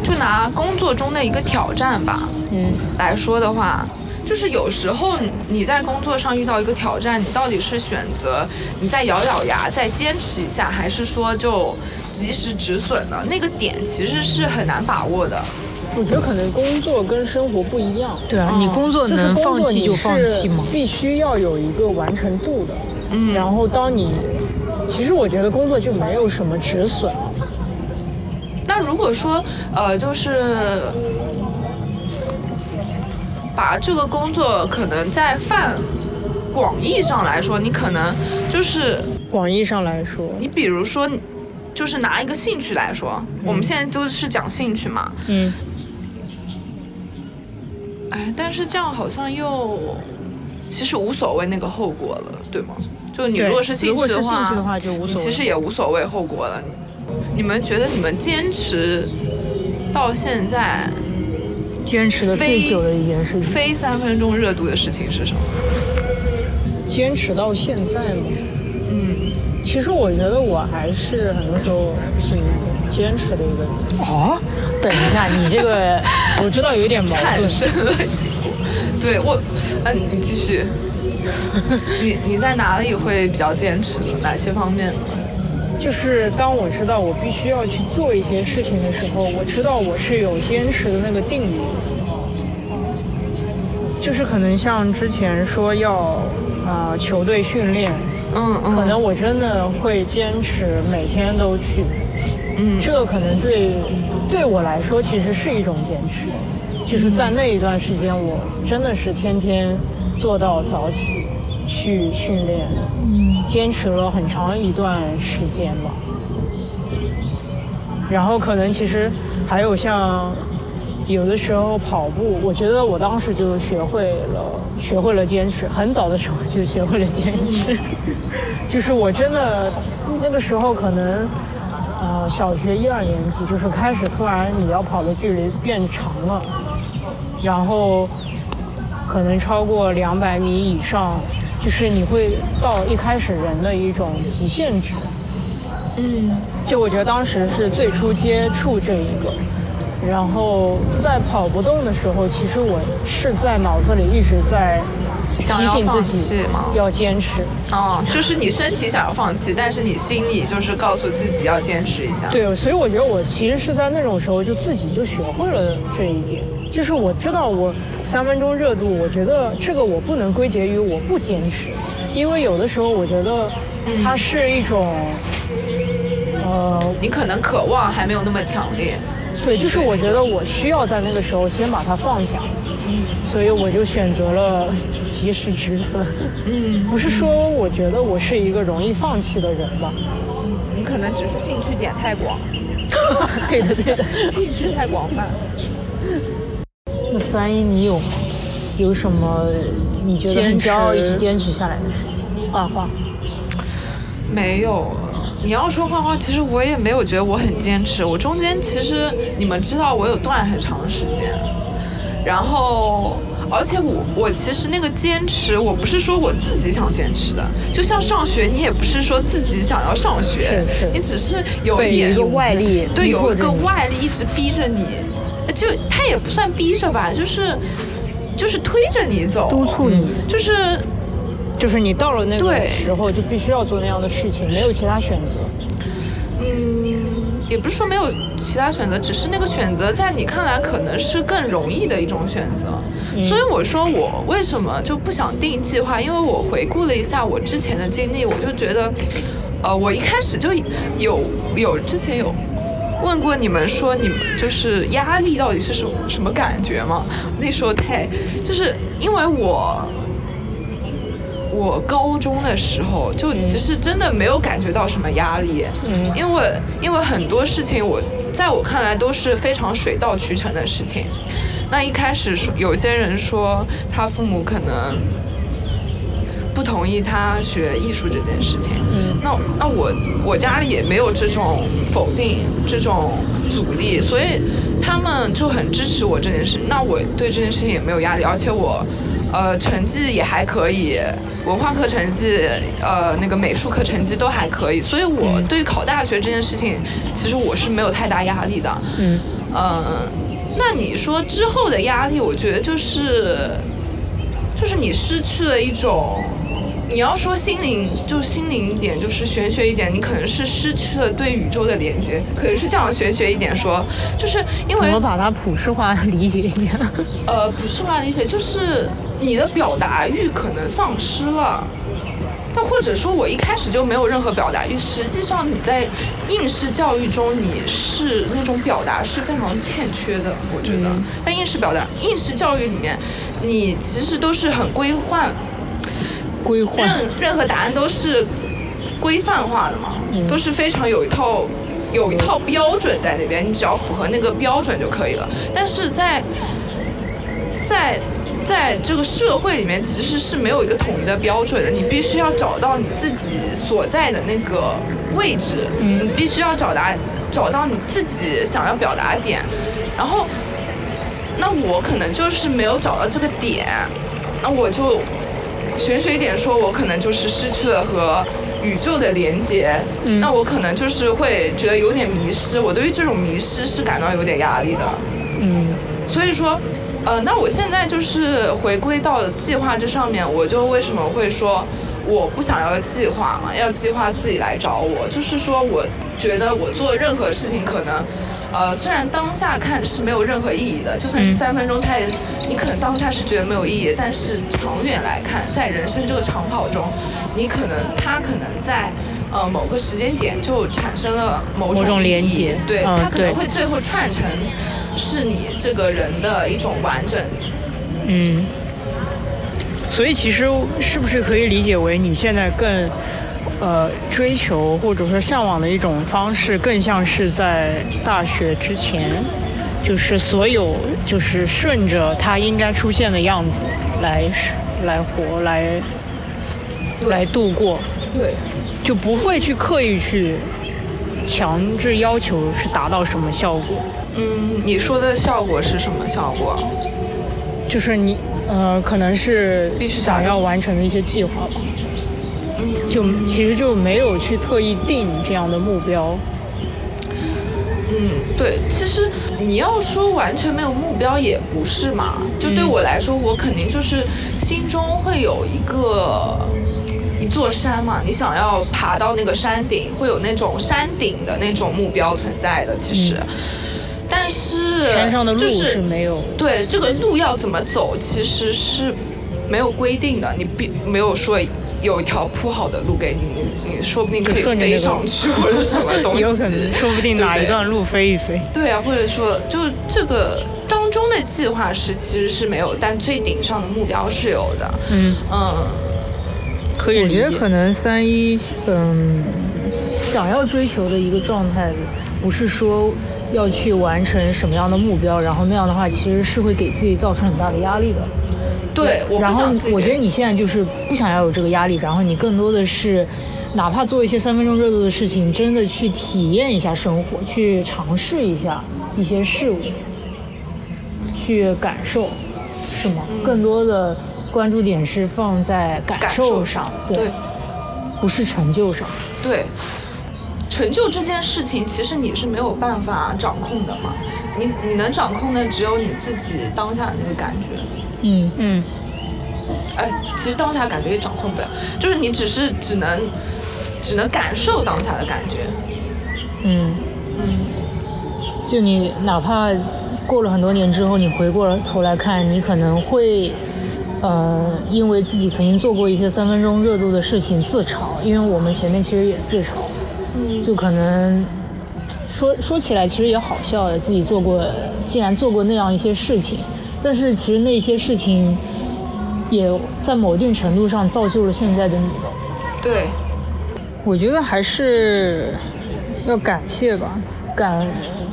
就拿工作中的一个挑战吧，嗯，来说的话，就是有时候你在工作上遇到一个挑战，你到底是选择你再咬咬牙再坚持一下，还是说就及时止损的？那个点其实是很难把握的。我觉得可能工作跟生活不一样。对啊，嗯你工作能放弃就放弃是吗？必须要有一个完成度的。嗯然后当你，其实我觉得工作就没有什么止损了。那如果说呃，就是把这个工作可能在泛广义上来说，你可能就是广义上来说，你比如说，就是拿一个兴趣来说，我们现在都是讲兴趣嘛，嗯，哎，但是这样好像又其实无所谓那个后果了，对吗？就你如果是兴趣的话，的话就无所谓你其实也无所谓后果了。你们觉得你们坚持到现在坚持的最久的一件事情，非三分钟热度的事情是什么？坚持到现在嘛，嗯，其实我觉得我还是很多时候挺坚持的一个人。哦，等一下，你这个 我知道有点矛产盾，生了，对我，嗯、你继续，你你在哪里会比较坚持？哪些方面呢？就是当我知道我必须要去做一些事情的时候，我知道我是有坚持的那个定力。就是可能像之前说要啊、呃球队训练，嗯嗯，可能我真的会坚持每天都去。嗯。这个可能对对我来说其实是一种坚持，就是在那一段时间，我真的是天天做到早起去训练，嗯，坚持了很长一段时间吧。然后可能其实还有像有的时候跑步，我觉得我当时就学会了学会了坚持，很早的时候就学会了坚持，就是我真的那个时候可能。呃，小学一二年级就是开始突然你要跑的距离变长了，然后可能超过两百米以上，就是你会到一开始人的一种极限值。嗯就我觉得当时是最初接触这一个，然后在跑不动的时候，其实我是在脑子里一直在提想要放醒自己弃吗要坚持。哦，就是你身体想要放弃，但是你心里就是告诉自己要坚持一下。对，所以我觉得我其实是在那种时候就自己就学会了这一点，就是我知道我三分钟热度，我觉得这个我不能归结于我不坚持，因为有的时候我觉得它是一种，呃，你可能渴望还没有那么强烈。对，就是我觉得我需要在那个时候先把它放下，所以我就选择了及时止损。嗯，不是说我觉得我是一个容易放弃的人吧？你可能只是兴趣点太广，对的，对的。兴趣太广泛。那三一你有吗？有什么你觉得很骄傲一直坚持下来的事情？画画。没有，你要说画画，其实我也没有觉得我很坚持。我中间其实你们知道，我有断很长时间，然后而且我我其实那个坚持，我不是说我自己想坚持的，就像上学，你也不是说自己想要上学，是是。你只是有一点对，有一个外力一直逼着你，就他也不算逼着吧，就是就是推着你走，督促你，就是就是你到了那个时候就必须要做那样的事情，没有其他选择。嗯，也不是说没有其他选择，只是那个选择在你看来可能是更容易的一种选择。所以我说我为什么就不想定计划，因为我回顾了一下我之前的经历，我就觉得，呃，我一开始就有有之前有。问过你们说你们就是压力到底是什么什么感觉吗？那时候太就是因为我我高中的时候就其实真的没有感觉到什么压力，嗯。因为因为很多事情我在我看来都是非常水到渠成的事情。那一开始说有些人说他父母可能不同意他学艺术这件事情，嗯。那那我我家里也没有这种否定这种阻力，所以他们就很支持我这件事。那我对这件事情也没有压力，而且我呃成绩也还可以，文化课成绩呃那个美术课成绩都还可以，所以我对于考大学这件事情，其实我是没有太大压力的。嗯嗯，那你说之后的压力，我觉得就是，就是你失去了一种，你要说心灵，就心灵一点，就是玄学一点，你可能是失去了对宇宙的连接，可能是这样玄学一点说，就是因为怎么把它普世化理解一下？呃，普世化理解，就是你的表达欲可能丧失了。那或者说，我一开始就没有任何表达欲。实际上，你在应试教育中，你是那种表达是非常欠缺的。我觉得，在应试表达、应试教育里面，你其实都是很规范，规划任任何答案都是规范化的嘛，都是非常有一套有一套标准在那边，你只要符合那个标准就可以了。但是在在在这个社会里面，其实是没有一个统一的标准的，你必须要找到你自己所在的那个位置，你必须要找达找到你自己想要表达的点，然后。那我可能就是没有找到这个点，那我就玄学一点说，我可能就是失去了和宇宙的连接，那我可能就是会觉得有点迷失。我对于这种迷失是感到有点压力的。嗯所以说，呃，那我现在就是回归到计划这上面，我就为什么会说我不想要计划嘛，要计划自己来找我，就是说我觉得我做任何事情可能。呃，虽然当下看是没有任何意义的，就算是三分钟，它也你可能当下是觉得没有意义，但是长远来看，在人生这个长跑中，你可能它可能在呃某个时间点就产生了某某种连接对，嗯它可能会最后串成是你这个人的一种完整。嗯。所以其实是不是可以理解为你现在更呃追求或者说向往的一种方式，更像是在大学之前，就是所有就是顺着它应该出现的样子来来活来来度过，对，就不会去刻意去强制要求是达到什么效果。嗯，你说的效果是什么效果？就是你呃，可能是必须想要完成的一些计划吧。就其实就没有去特意定这样的目标。嗯，对，其实你要说完全没有目标也不是嘛。就对我来说，我肯定就是心中会有一个一座山嘛，你想要爬到那个山顶，会有那种山顶的那种目标存在的。其实，但是山上的路就是没有，对这个路要怎么走，其实是没有规定的，你并没有说有一条铺好的路给你，你你说不定可以飞上去 或者什么东西，有可能说不定哪一段路飞一飞。对啊，或者说就这个当中的计划是其实是没有，但最顶上的目标是有的。嗯，嗯，可以理解。我觉得可能三一，嗯，想要追求的一个状态，不是说要去完成什么样的目标，然后那样的话其实是会给自己造成很大的压力的。对，我然后我觉得你现在就是不想要有这个压力，然后你更多的是，哪怕做一些三分钟热度的事情，真的去体验一下生活，去尝试一下一些事物，去感受，是吗？更多的关注点是放在感受上上，，对不是成就上。对。成就这件事情，其实你是没有办法掌控的嘛。你你能掌控的只有你自己当下的那个感觉。嗯。嗯，哎，其实当下感觉也掌控不了，就是你只是只能只能感受当下的感觉。嗯，嗯，就你哪怕过了很多年之后，你回过头来看，你可能会，呃，因为自己曾经做过一些三分钟热度的事情自嘲，因为我们前面其实也自嘲，嗯。就可能说说起来其实也好笑的，自己做过，竟然做过那样一些事情，但是其实那些事情也在某一定程度上造就了现在的你的。对，我觉得还是要感谢吧，感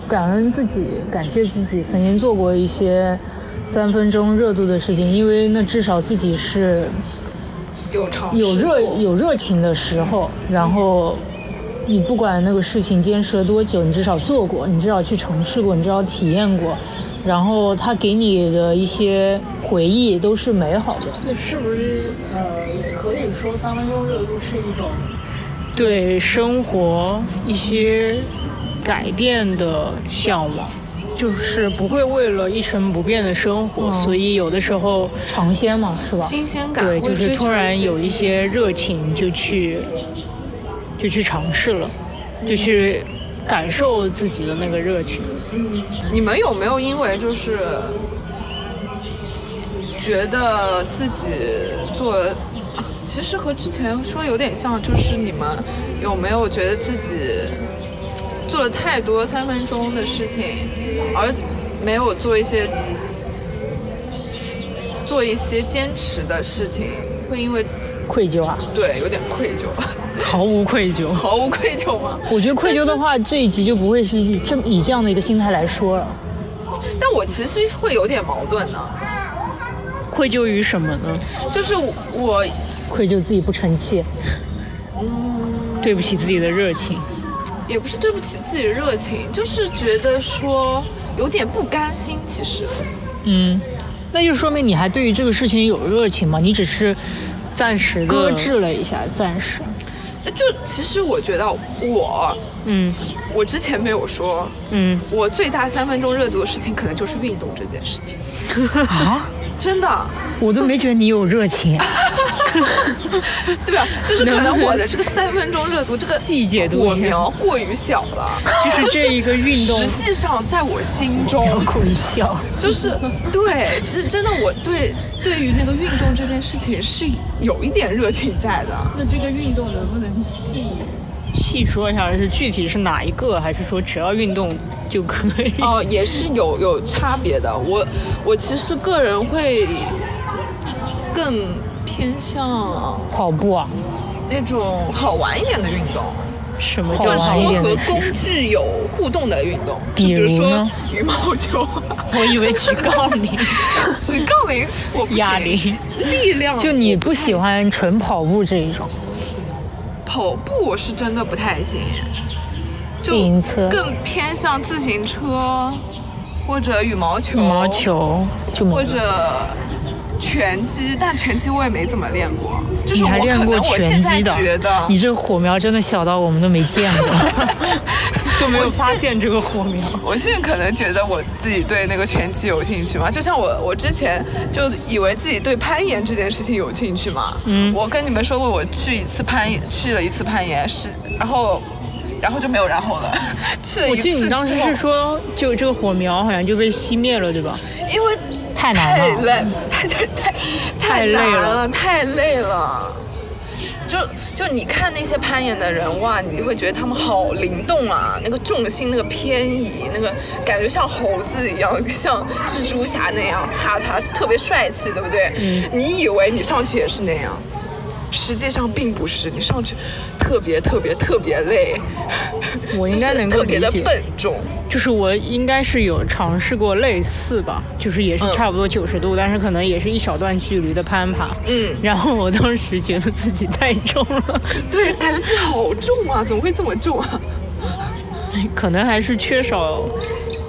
感恩自己，感谢自己曾经做过一些三分钟热度的事情，因为那至少自己是有尝有热有热情的时候，然后你不管那个事情坚持了多久，你至少做过，你至少去尝试过，你至少体验过，然后他给你的一些回忆都是美好的。那是不是呃，也可以说三分钟热度是一种对生活一些改变的向往，就是不会为了一成不变的生活，所以有的时候尝鲜嘛，是吧？新鲜感，对，就是突然有一些热情，就去就去尝试了，就去感受自己的那个热情。嗯你们有没有因为就是觉得自己做，其实和之前说有点像，就是你们有没有觉得自己做了太多三分钟的事情，而没有做一些做一些坚持的事情，会因为愧疚啊。对有点愧疚，毫无愧疚。毫无愧疚吗？我觉得愧疚的话，这一集就不会是以这么以这样的一个心态来说了。但我其实会有点矛盾呢，愧疚于什么呢？就是我愧疚自己不成器，嗯对不起自己的热情。也不是对不起自己的热情，就是觉得说有点不甘心。其实，嗯，那就说明你还对于这个事情有热情吗？你只是暂时搁置了一下，暂时。就其实我觉得我，嗯。我之前没有说，嗯。我最大三分钟热度的事情可能就是运动这件事情，啊，真的，我都没觉得你有热情。对吧？就是可能我的这个三分钟热度这个细节都火苗过于小了，就是这一个运动实际上在我心中，过于小。就是对，是真的，我对对于那个运动这件事情是有一点热情在的。那这个运动能不能细？细说一下，是具体是哪一个，还是说只要运动就可以？哦，也是有有差别的。我我其实个人会更偏向跑步啊，那种好玩一点的运动，什么叫好好玩一点的说和工具有互动的运动，就比如说呢羽毛球、我以为举杠铃、举杠铃，我不哑铃。力量就你不喜欢纯跑步这一种，跑步，我是真的不太行，就更偏向自行车或者羽毛球，羽毛球就。或者拳击，但拳击我也没怎么练过，就是你我可还练过能我拳现在击的？觉得，你这火苗真的小到我们都没见过。都没有发现这个火苗。我现在可能觉得我自己对那个拳击有兴趣嘛，就像我我之前就以为自己对攀岩这件事情有兴趣嘛。嗯。我跟你们说过，我去一次攀岩，去了一次攀岩，是然后然后就没有然后了。去了一次我记得你当时是说，就这个火苗好像就被熄灭了，对吧？因为太难了太累，太太太太累了，太累了。就就你看那些攀岩的人，哇，你会觉得他们好灵动啊，那个重心那个偏移，那个感觉像猴子一样，像蜘蛛侠那样，擦擦，特别帅气，对不对？你以为你上去也是那样，实际上并不是，你上去特别特别特别累，我应该能够特别的理解笨重。就是我应该是有尝试过类似吧，就是也是嗯差不多九十度，但是可能也是一小段距离的攀爬。嗯，然后我当时觉得自己太重了，对，感觉自己好重啊，怎么会这么重啊？可能还是缺少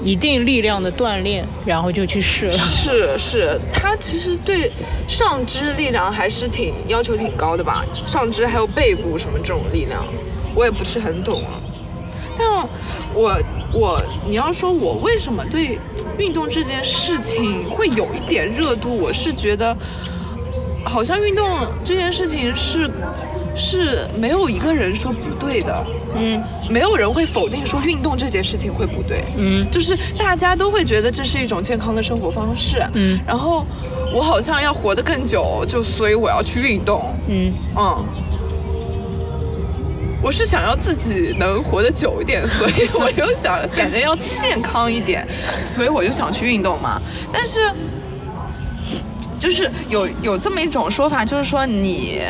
一定力量的锻炼，然后就去试了。是是，他其实对上肢力量还是挺要求挺高的吧，上肢还有背部什么这种力量，我也不是很懂啊。但我我你要说我为什么对运动这件事情会有一点热度，我是觉得好像运动这件事情是是没有一个人说不对的，嗯。没有人会否定说运动这件事情会不对，嗯。就是大家都会觉得这是一种健康的生活方式，嗯。然后我好像要活得更久，就所以我要去运动，嗯，嗯，我是想要自己能活得久一点，所以我又想感觉要健康一点，所以我就想去运动嘛。但是，就是有有这么一种说法，就是说你。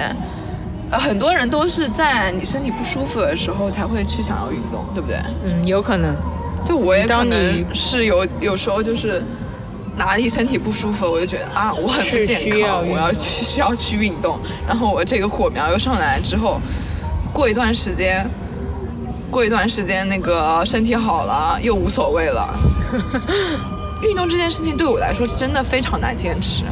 呃，很多人都是在你身体不舒服的时候才会去想要运动，对不对？嗯，有可能。就我也可当你能是有有时候就是哪里身体不舒服，我就觉得啊，我很不健康，要我要去需要去运动。然后我这个火苗又上来之后，过一段时间，过一段时间那个身体好了又无所谓了。运动这件事情对我来说真的非常难坚持，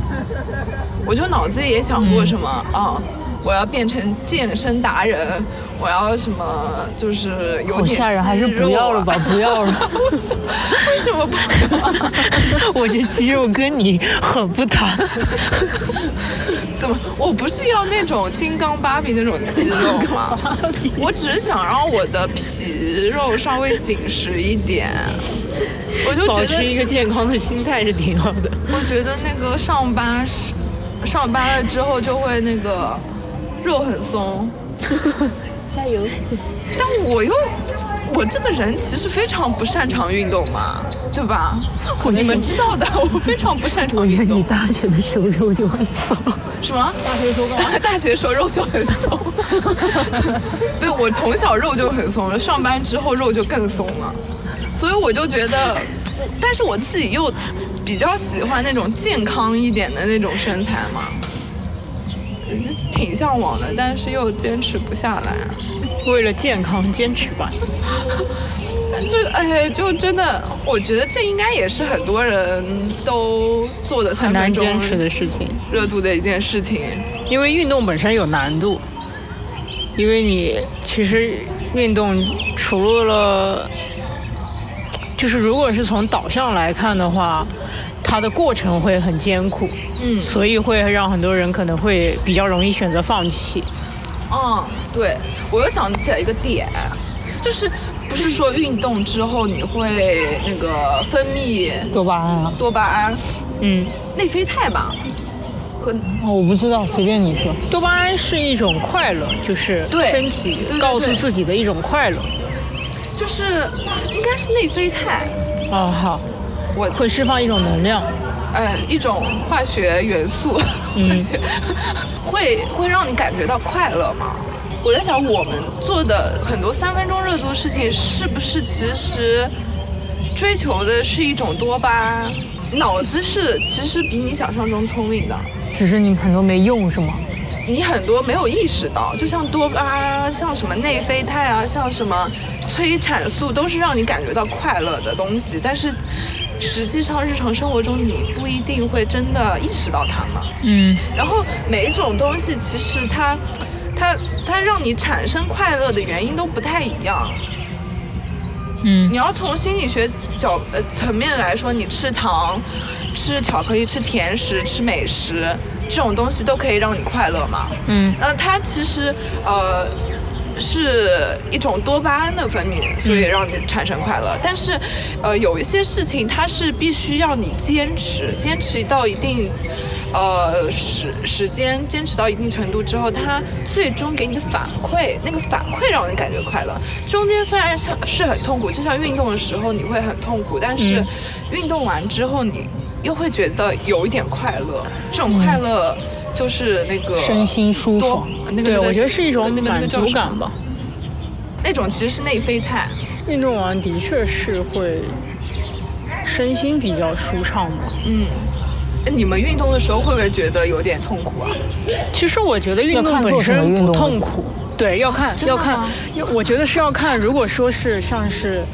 我就脑子里也想过什么啊。我要变成健身达人，我要什么就是有点好吓人，还是不要了吧，不要了。为什么？为什么不要？我觉得肌肉跟你很不搭。怎么？我不是要那种金刚芭比那种肌肉吗？我只是想让我的皮肉稍微紧实一点。我就保觉得，持一个健康的心态是挺好的。我觉得那个上班是上班了之后就会那个肉很松，加油！但我又。我这个人其实非常不擅长运动嘛，对吧？你们知道的，我非常不擅长运动你。大学的时候肉就很松。什么？大学时候？大学时候肉就很松，对我从小肉就很松了，上班之后肉就更松了，所以我就觉得，但是我自己又比较喜欢那种健康一点的那种身材嘛，就是挺向往的，但是又坚持不下来。为了健康坚持吧。但这哎，就真的，我觉得这应该也是很多人都做的很难坚持的事情，热度的一件事情。因为运动本身有难度。因为你其实运动除了，就是如果是从导向来看的话，它的过程会很艰苦，嗯所以会让很多人可能会比较容易选择放弃。嗯，对，我又想起来一个点，就是不是说运动之后你会那个分泌多巴胺啊，多巴胺、嗯，内啡肽吧？和哦，我不知道，随便你说。多巴胺是一种快乐，就是对身体告诉自己的一种快乐。就是应该是内啡肽，哦，好，我会释放一种能量。呃一种化学元素，化学会会让你感觉到快乐吗？我在想，我们做的很多三分钟热度的事情，是不是其实追求的是一种多巴胺？脑子是其实比你想象中聪明的。只是你很多没用是吗？你很多没有意识到，就像多巴胺啊，像什么内啡肽啊，像什么催产素，都是让你感觉到快乐的东西。但是实际上日常生活中你不一定会真的意识到它嘛。嗯然后每一种东西其实它它它让你产生快乐的原因都不太一样。嗯你要从心理学角呃层面来说，你吃糖、吃巧克力、吃甜食、吃美食这种东西都可以让你快乐嘛。嗯那它其实呃是一种多巴胺的分泌，所以让你产生快乐。但是呃有一些事情它是必须要你坚持，坚持到一定。呃，时时间坚持到一定程度之后，它最终给你的反馈，那个反馈让人感觉快乐。中间虽然是是很痛苦，就像运动的时候你会很痛苦，但是运动完之后你又会觉得有一点快乐。这种快乐就是那个身心舒爽。那个对，那个我觉得是一种满足感吧。那种其实是内啡肽。运动完的确是会身心比较舒畅吧。嗯，你们运动的时候会不会觉得有点痛苦啊？其实我觉得运动本身不痛苦，对，要看要看我觉得是要看。如果说是像是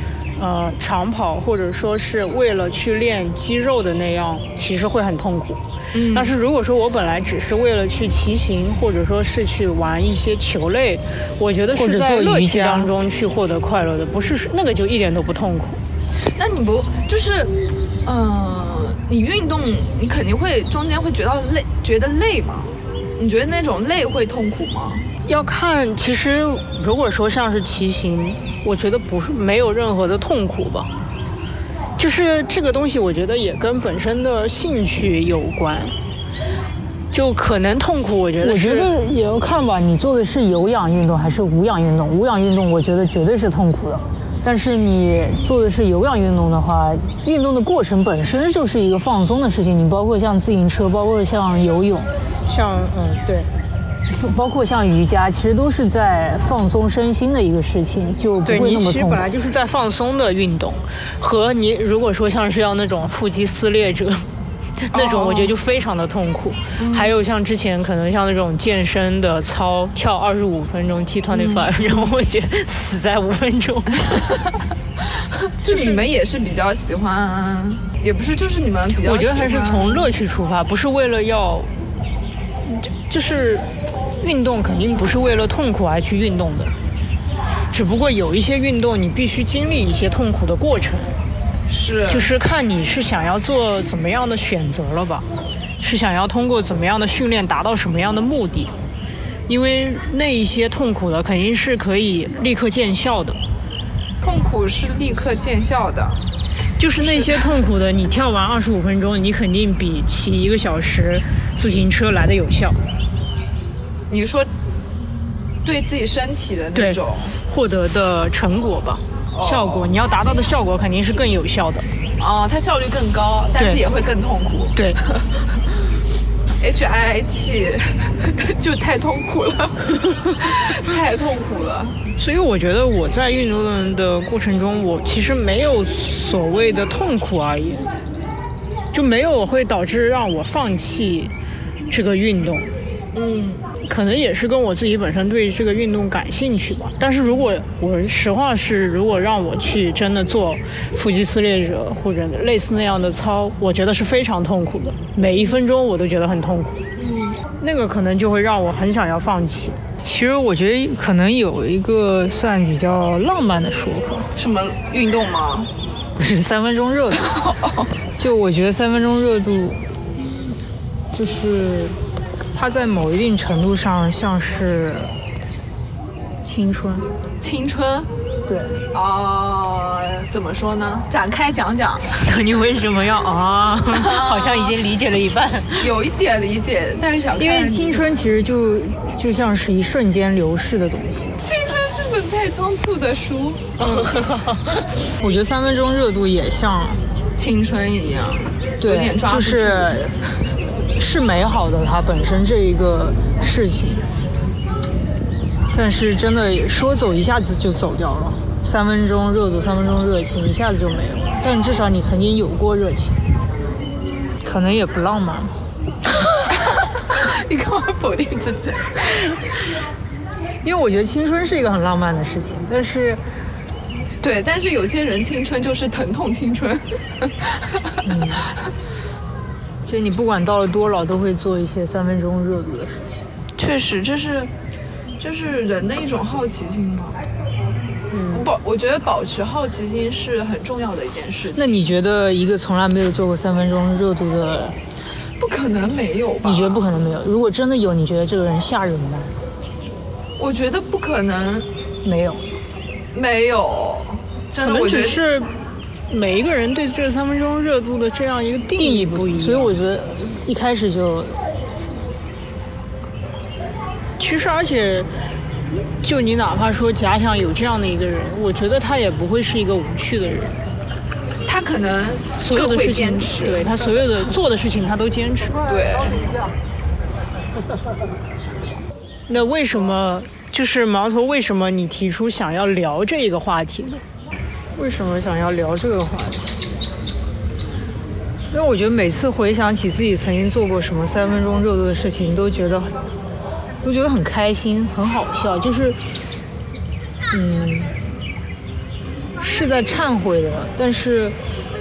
呃长跑，或者说是为了去练肌肉的那样，其实会很痛苦。嗯但是如果说我本来只是为了去骑行，或者说是去玩一些球类，我觉得是在乐趣当中去获得快乐的，不是那个就一点都不痛苦。那你不就是，呃，你运动你肯定会中间会觉得累，觉得累吗？你觉得那种累会痛苦吗？要看，其实如果说像是骑行，我觉得不是没有任何的痛苦吧。就是这个东西，我觉得也跟本身的兴趣有关。就可能痛苦，我觉得我觉得也要看吧，你做的是有氧运动还是无氧运动？无氧运动我觉得绝对是痛苦的，但是你做的是有氧运动的话，运动的过程本身就是一个放松的事情。你包括像自行车，包括像游泳，像嗯对，包括像瑜伽，其实都是在放松身心的一个事情，就不对你会那么痛苦其实本。来就是在放松的运动，和你如果说像是要那种腹肌撕裂者。那种我觉得就非常的痛苦，还有像之前可能像那种健身的操，跳二十五分钟 T twenty five，然后我觉得死在五分钟。就你们也是比较喜欢，也不是，就是你们比较我觉得还是从乐趣出发，不是为了要，就就是运动肯定不是为了痛苦而去运动的，只不过有一些运动你必须经历一些痛苦的过程，是。就是看你是想要做怎么样的选择了吧，是想要通过怎么样的训练达到什么样的目的，因为那一些痛苦的肯定是可以立刻见效的。痛苦是立刻见效的。就是那些痛苦的，你跳完二十五分钟，你肯定比骑一个小时自行车来的有效。你说对自己身体的那种，获得的成果吧，效果，你要达到的效果肯定是更有效的。啊、它效率更高，但是也会更痛苦。对，H I I T 就太痛苦了，太痛苦了。所以我觉得我在运动的过程中，我其实没有所谓的痛苦而已，就没有会导致让我放弃这个运动。嗯，可能也是跟我自己本身对这个运动感兴趣吧。但是如果我实话是，如果让我去真的做腹肌撕裂者或者类似那样的操，我觉得是非常痛苦的，每一分钟我都觉得很痛苦。嗯，那个可能就会让我很想要放弃。其实我觉得可能有一个算比较浪漫的说法，什么运动吗？不是三分钟热度。就我觉得三分钟热度，就是它在某一定程度上像是青春。青春对，啊、怎么说呢？展开讲讲，你为什么要啊？好像已经理解了一半。有一点理解，但是想看因为青春其实就就像是一瞬间流逝的东西。青春是本太仓促的书，我觉得三分钟热度也像，青春一样，有点抓不就住。是是美好的，它本身这一个事情，但是真的说走一下子就走掉了。三分钟热度，三分钟热情，一下子就没了。但至少你曾经有过热情，可能也不浪漫。你干嘛否定自己？因为我觉得青春是一个很浪漫的事情，但是对，但是有些人青春就是疼痛青春。就你不管到了多老，都会做一些三分钟热度的事情。确实，这是这是人的一种好奇心嘛。嗯，保我觉得保持好奇心是很重要的一件事情。那你觉得一个从来没有做过三分钟热度的，不可能没有吧？你觉得不可能没有？如果真的有，你觉得这个人吓人吗？我觉得不可能没有。没有，真的，我觉得是每一个人对这三分钟热度的这样一个定义不一样。所以我觉得一开始就其实，而且，就你哪怕说假想有这样的一个人，我觉得他也不会是一个无趣的人。他可能所有的事情坚，持。对他所有的做的事情，他都坚持。对，那为什么就是毛头？为什么你提出想要聊这一个话题呢？为什么想要聊这个话题？因为我觉得每次回想起自己曾经做过什么三分钟热度的事情，都觉得都觉得很开心，很好笑，就是嗯是在忏悔的，但是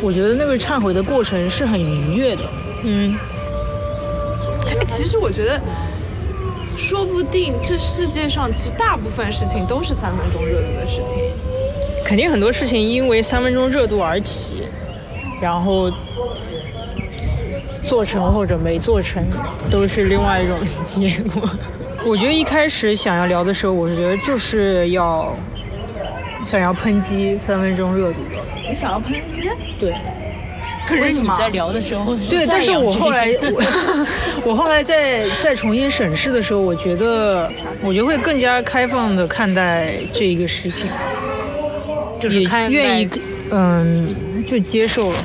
我觉得那个忏悔的过程是很愉悦的，嗯。哎，其实我觉得，说不定这世界上其实大部分事情都是三分钟热度的事情。肯定很多事情因为三分钟热度而起，然后做成或者没做成，都是另外一种结果。我觉得一开始想要聊的时候，我是觉得就是要想要抨击三分钟热度。你想要抨击？对。可为什么？在聊的时候，对，但是我后来，我 我后来在再重新审视的时候，我觉得，我觉得会更加开放的看待这一个事情，就是愿意，嗯，就接受了，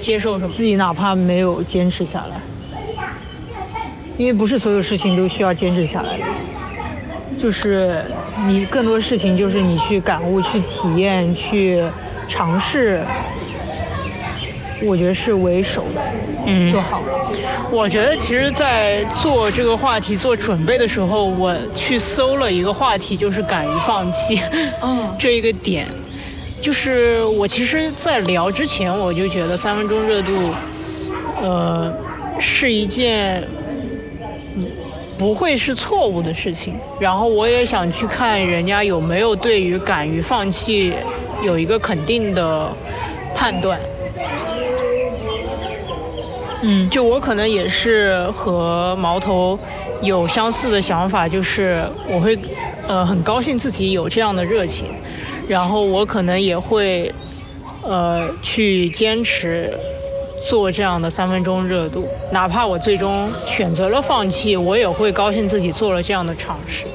接受什么？自己哪怕没有坚持下来，因为不是所有事情都需要坚持下来的，就是你更多事情就是你去感悟、去体验、去尝试。我觉得是为首的，嗯，做好了。我觉得其实，在做这个话题做准备的时候，我去搜了一个话题，就是敢于放弃，嗯，这一个点，就是我其实，在聊之前，我就觉得三分钟热度，呃，是一件不会是错误的事情。然后我也想去看人家有没有对于敢于放弃有一个肯定的判断。嗯，就我可能也是和毛头有相似的想法，就是我会呃很高兴自己有这样的热情，然后我可能也会呃去坚持做这样的三分钟热度，哪怕我最终选择了放弃，我也会高兴自己做了这样的尝试。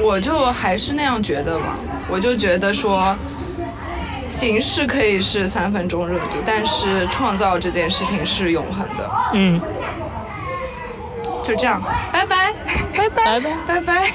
我就还是那样觉得吧，我就觉得说。形式可以是三分钟热度，但是创造这件事情是永恒的。嗯，就这样，拜拜，拜拜，拜拜。